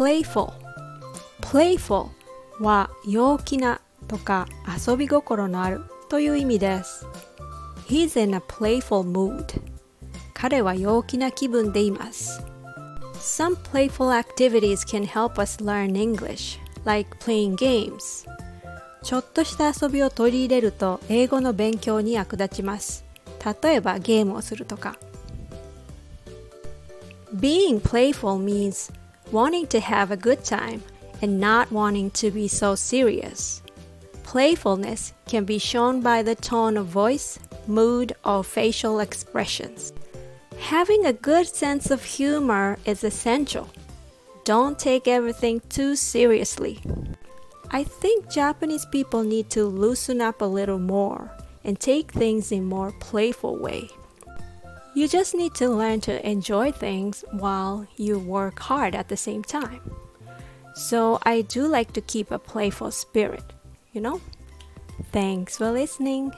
playful playful は陽気なとか遊び心のあるという意味です He's in a playful mood 彼は陽気な気分でいます Some playful activities can help us learn English like playing games ちょっとした遊びを取り入れると英語の勉強に役立ちます例えばゲームをするとか Being playful means wanting to have a good time and not wanting to be so serious. Playfulness can be shown by the tone of voice, mood, or facial expressions. Having a good sense of humor is essential. Don't take everything too seriously. I think Japanese people need to loosen up a little more and take things in more playful way. You just need to learn to enjoy things while you work hard at the same time. So I do like to keep a playful spirit, you know? Thanks for listening.